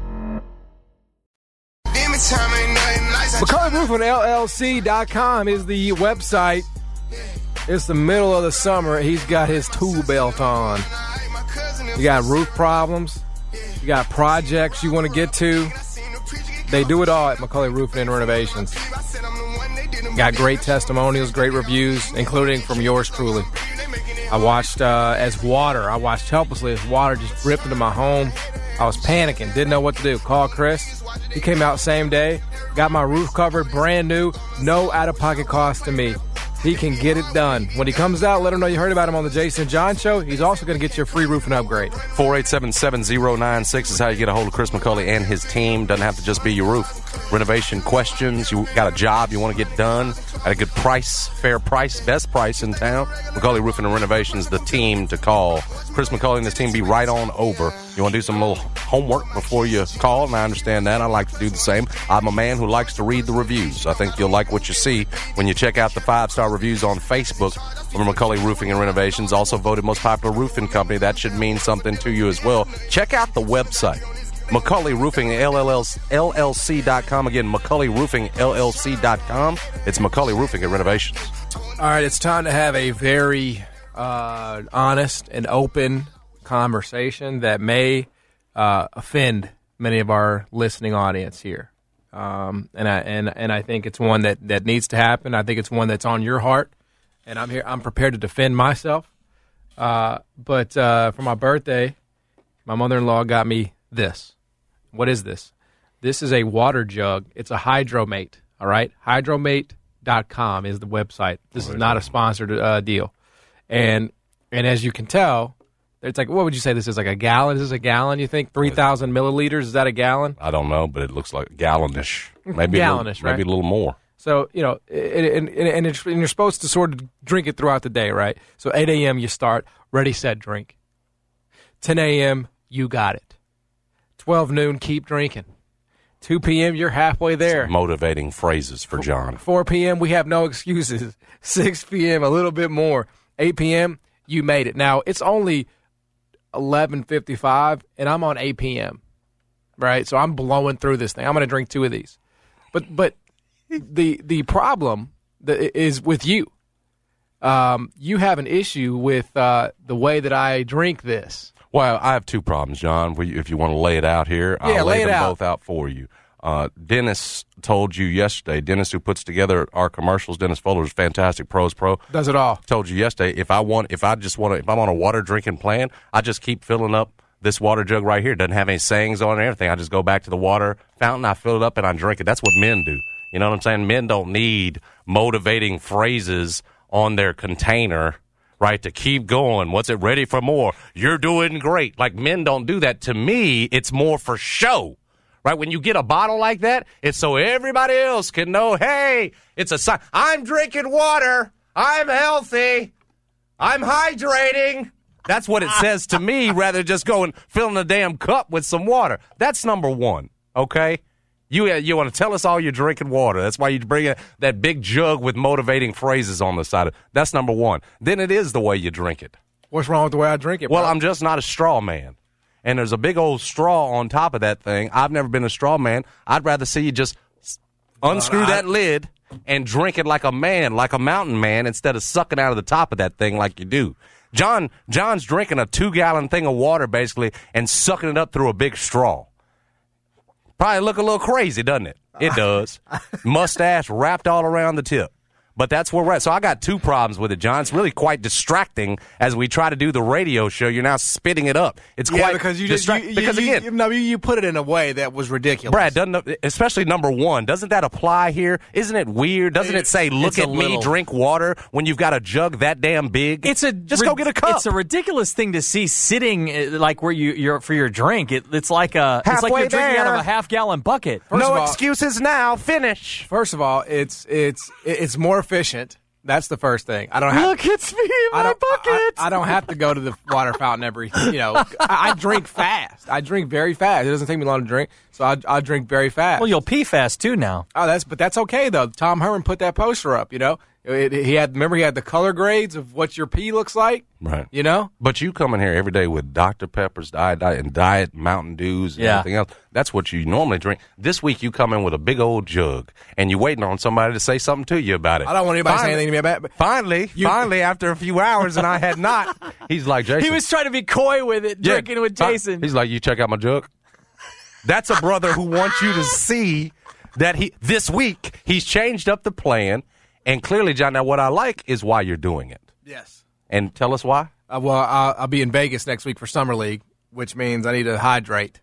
McCully Roofing LLC.com is the website. It's the middle of the summer. He's got his tool belt on. You got roof problems. You got projects you want to get to. They do it all at McCully Roofing and Renovations. Got great testimonials, great reviews, including from yours truly. I watched uh, as water. I watched helplessly as water just ripped into my home. I was panicking, didn't know what to do. Called Chris. He came out same day, got my roof covered, brand new, no out of pocket cost to me. He can get it done. When he comes out, let him know you heard about him on the Jason John Show. He's also going to get you a free roofing upgrade. 487 7096 is how you get a hold of Chris McCully and his team. Doesn't have to just be your roof. Renovation questions. You got a job you want to get done at a good price, fair price, best price in town. McCully Roofing and Renovations, the team to call. Chris McCully and his team be right on over. You want to do some little homework before you call, and I understand that. I like to do the same. I'm a man who likes to read the reviews. I think you'll like what you see when you check out the five star reviews on Facebook from McCully Roofing and Renovations. Also voted most popular roofing company. That should mean something to you as well. Check out the website. McCully Roofing LLC.com. Again, McCully Roofing LLC.com. It's McCully Roofing and Renovations. All right, it's time to have a very uh, honest and open conversation that may uh, offend many of our listening audience here. Um, and I and and I think it's one that, that needs to happen. I think it's one that's on your heart, and I'm here. I'm prepared to defend myself. Uh, but uh, for my birthday, my mother-in-law got me this. What is this? This is a water jug. It's a Hydromate. All right, Hydromate.com is the website. This is not a sponsored uh, deal, and and as you can tell, it's like what would you say this is like a gallon? Is this a gallon? You think three thousand milliliters? Is that a gallon? I don't know, but it looks like gallonish. Maybe Gallonish, a little, right? maybe a little more. So you know, and, and, and, it's, and you're supposed to sort of drink it throughout the day, right? So 8 a.m. you start, ready, set, drink. 10 a.m. you got it. 12 noon, keep drinking. 2 p.m. you're halfway there. Motivating phrases for John. 4 p.m. we have no excuses. 6 p.m. a little bit more. 8 p.m. you made it. Now it's only 11:55 and I'm on 8 p.m. Right? So I'm blowing through this thing. I'm going to drink two of these. But but the the problem that is with you. Um, you have an issue with uh, the way that I drink this. Well, I have two problems, John. If you want to lay it out here, Yeah, I'll lay lay them out. both out for you. Uh, Dennis told you yesterday. Dennis, who puts together our commercials, Dennis Fuller is fantastic. Pros Pro Does it all. told you yesterday. If I want, if I just want to, if I'm on a water drinking plan, I just keep filling up this water jug right here. It doesn't have any sayings on it or anything. I just go back to the water fountain, I fill it up, and I drink it. That's what men do. You know what I'm saying? Men don't need motivating phrases on their container. Right, to keep going. What's it ready for more? You're doing great. Like men don't do that. To me, it's more for show right? When you get a bottle like that, it's so everybody else can know, hey, it's a sign. I'm drinking water. I'm healthy. I'm hydrating. That's what it says to me rather than just going filling a damn cup with some water. That's number one, okay? You, uh, you want to tell us all you're drinking water. That's why you bring in that big jug with motivating phrases on the side. of That's number one. Then it is the way you drink it. What's wrong with the way I drink it? Well, bro? I'm just not a straw man. And there's a big old straw on top of that thing. I've never been a straw man. I'd rather see you just unscrew that lid and drink it like a man, like a mountain man, instead of sucking out of the top of that thing like you do. John John's drinking a two gallon thing of water basically and sucking it up through a big straw. Probably look a little crazy, doesn't it? It does. Mustache wrapped all around the tip. But that's where we're at. So I got two problems with it, John. It's really quite distracting as we try to do the radio show. You're now spitting it up. It's yeah, quite because you just distract- you, because you, again, you, no, you, you put it in a way that was ridiculous. Brad, doesn't especially number one, doesn't that apply here? Isn't it weird? Doesn't it say, "Look It's at me, little- drink water" when you've got a jug that damn big? It's a just go get a cup. It's a ridiculous thing to see sitting uh, like where you you're for your drink. It, it's like a Halfway it's like you're drinking out of a half gallon bucket. First no all- excuses now. Finish. First of all, it's it's it's more efficient. That's the first thing. I don't have. Look, it's me I my bucket. I, I don't have to go to the water fountain every. You know, I, I drink fast. I drink very fast. It doesn't take me long to drink, so I, I drink very fast. well, you'll pee fast too now. Oh, that's but that's okay though. Tom Herman put that poster up. You know, It- he had remember he had the color grades of what your pee looks like. Right. You know, But you come in here every day with Dr. Pepper's, diet, diet, and diet Mountain Dews and Yeah. everything else. That's what you normally drink. This week you come in with a big old jug, and you're waiting on somebody to say something to you about it. I don't want anybody to say anything to me about. it. Finally, finally, after a few hours, and I had not. He's like, Jason. He was trying to be coy with it, Yeah. drinking with? Jason. He's like, you check out my jug. That's a brother who wants you to see that he this week he's changed up the plan, and clearly, John. Now, what I like is why you're doing it, yes. and tell us why. Uh, well, I'll, I'll be in Vegas next week for summer league, which means I need to hydrate.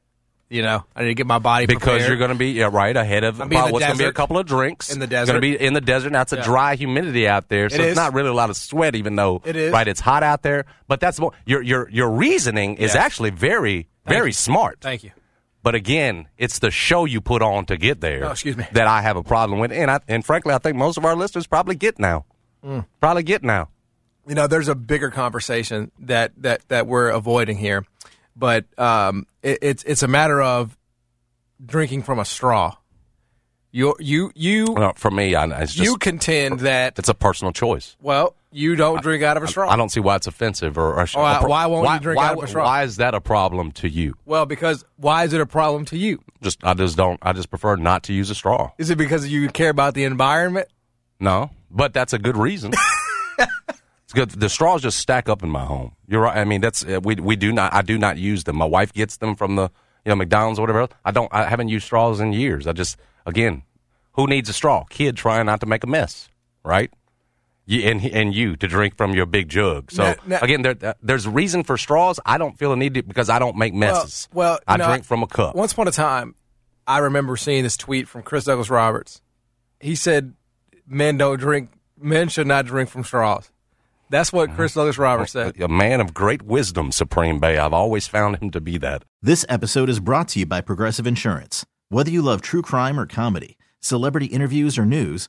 You know, I need to get my body Because prepared. you're going to be yeah, right ahead of I'll be in the what's going to be a couple of drinks In the desert. Going to be in the desert. Now it's a Yeah. dry humidity out there, so It it's not really a lot of sweat, even though It is. right. It's hot out there, but that's more, your your your reasoning is Yes. actually very very you. smart. Thank you. But again, it's the show you put on to get there. Oh, excuse me. That I have a problem with, and I, and frankly, I think most of our listeners probably get now. Mm. Probably get now. you know, there's a bigger conversation that that that we're avoiding here, but um, it, it's it's a matter of drinking from a straw. You you you Well, for me, I, it's just you contend that it's a personal choice. well, you don't drink out of a straw. I don't see why it's offensive or. or Why- why won't you drink why, out of a straw? Why is that a problem to you? Well, because why is it a problem to you? Just I just don't. I just prefer not to use a straw. Is it because you care about the environment? No, but that's a good reason. it's good. The straws just stack up in my home. You're right. I mean, that's uh, we we do not. I do not use them. My wife gets them from the you know McDonald's or whatever. else. I don't. I haven't used straws in years. I just again, who needs a straw? Kid trying not to make a mess, right? You, and and you to drink from your big jug. So Now- now- again, there, uh, there's a reason for straws. I don't feel a need to because I don't make messes. Well, well, I you know, drink from a cup. Once upon a time, I remember seeing this tweet from Chris Douglas Roberts. He said, "Men don't drink. Men should not drink from straws." That's what Chris Douglas Roberts said. a man of great wisdom, Supreme Bay. I've always found him to be that. This episode is brought to you by Progressive Insurance. Whether you love true crime or comedy, celebrity interviews or news,